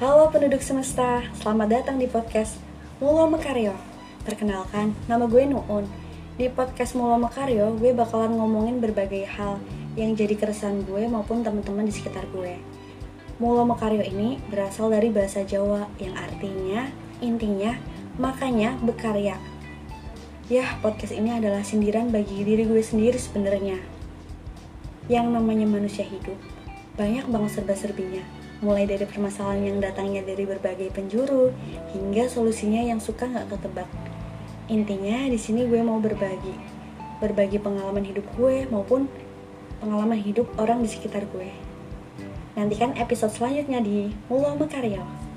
Halo penduduk semesta, selamat datang di podcast Mulo Mekaryo. Perkenalkan, nama gue Nuun. Di podcast Mulo Mekaryo, gue bakalan ngomongin berbagai hal yang jadi keresahan gue maupun teman-teman di sekitar gue. Mulo Mekaryo ini berasal dari bahasa Jawa yang artinya, intinya, makanya berkarya. Yah, podcast ini adalah sindiran bagi diri gue sendiri sebenarnya. Yang namanya manusia hidup, banyak banget serba-serbinya mulai dari permasalahan yang datangnya dari berbagai penjuru hingga solusinya yang suka nggak ketebak. Intinya di sini gue mau berbagi, berbagi pengalaman hidup gue maupun pengalaman hidup orang di sekitar gue. Nantikan episode selanjutnya di Mulo Mekaryo.